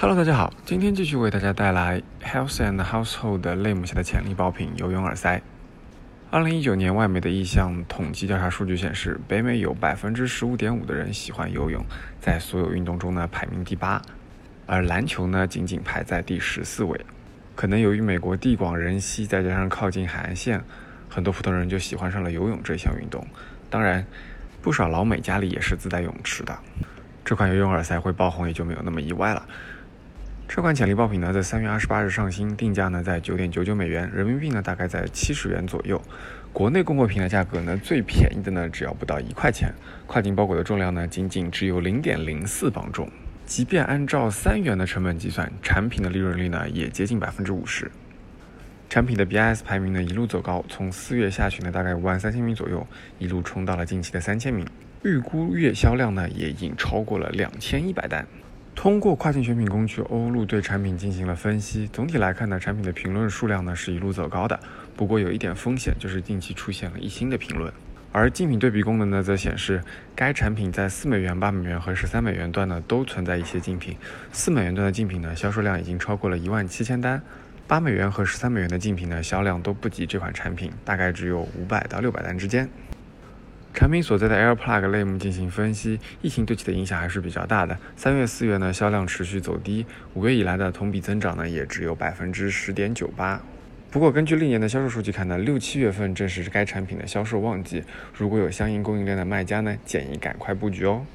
Hello，大家好，今天继续为大家带来 Health and Household 类目下的潜力爆品游泳耳塞。二零一九年外媒的一项统计调查数据显示，北美有百分之十五点五的人喜欢游泳，在所有运动中呢排名第八，而篮球呢仅仅排在第十四位。可能由于美国地广人稀，再加上靠近海岸线，很多普通人就喜欢上了游泳这项运动。当然，不少老美家里也是自带泳池的。这款游泳耳塞会爆红，也就没有那么意外了。这款潜力爆品呢，在三月二十八日上新，定价呢在九点九九美元，人民币呢大概在七十元左右。国内供货平台价格呢，最便宜的呢只要不到一块钱，跨境包裹的重量呢仅仅只有零点零四磅重。即便按照三元的成本计算，产品的利润率呢也接近百分之五十。产品的 BIS 排名呢一路走高，从四月下旬的大概五万三千名左右，一路冲到了近期的三千名，预估月销量呢也已经超过了两千一百单。通过跨境选品工具欧路对产品进行了分析，总体来看呢，产品的评论数量呢是一路走高的。不过有一点风险，就是近期出现了一新的评论。而竞品对比功能呢，则显示该产品在四美元、八美元和十三美元段呢都存在一些竞品。四美元段的竞品呢，销售量已经超过了一万七千单；八美元和十三美元的竞品呢，销量都不及这款产品，大概只有五百到六百单之间。产品所在的 AirPlug 类目进行分析，疫情对其的影响还是比较大的。三月、四月呢，销量持续走低，五月以来的同比增长呢，也只有百分之十点九八。不过，根据历年的销售数据看呢，六七月份正是该产品的销售旺季，如果有相应供应链的卖家呢，建议赶快布局哦。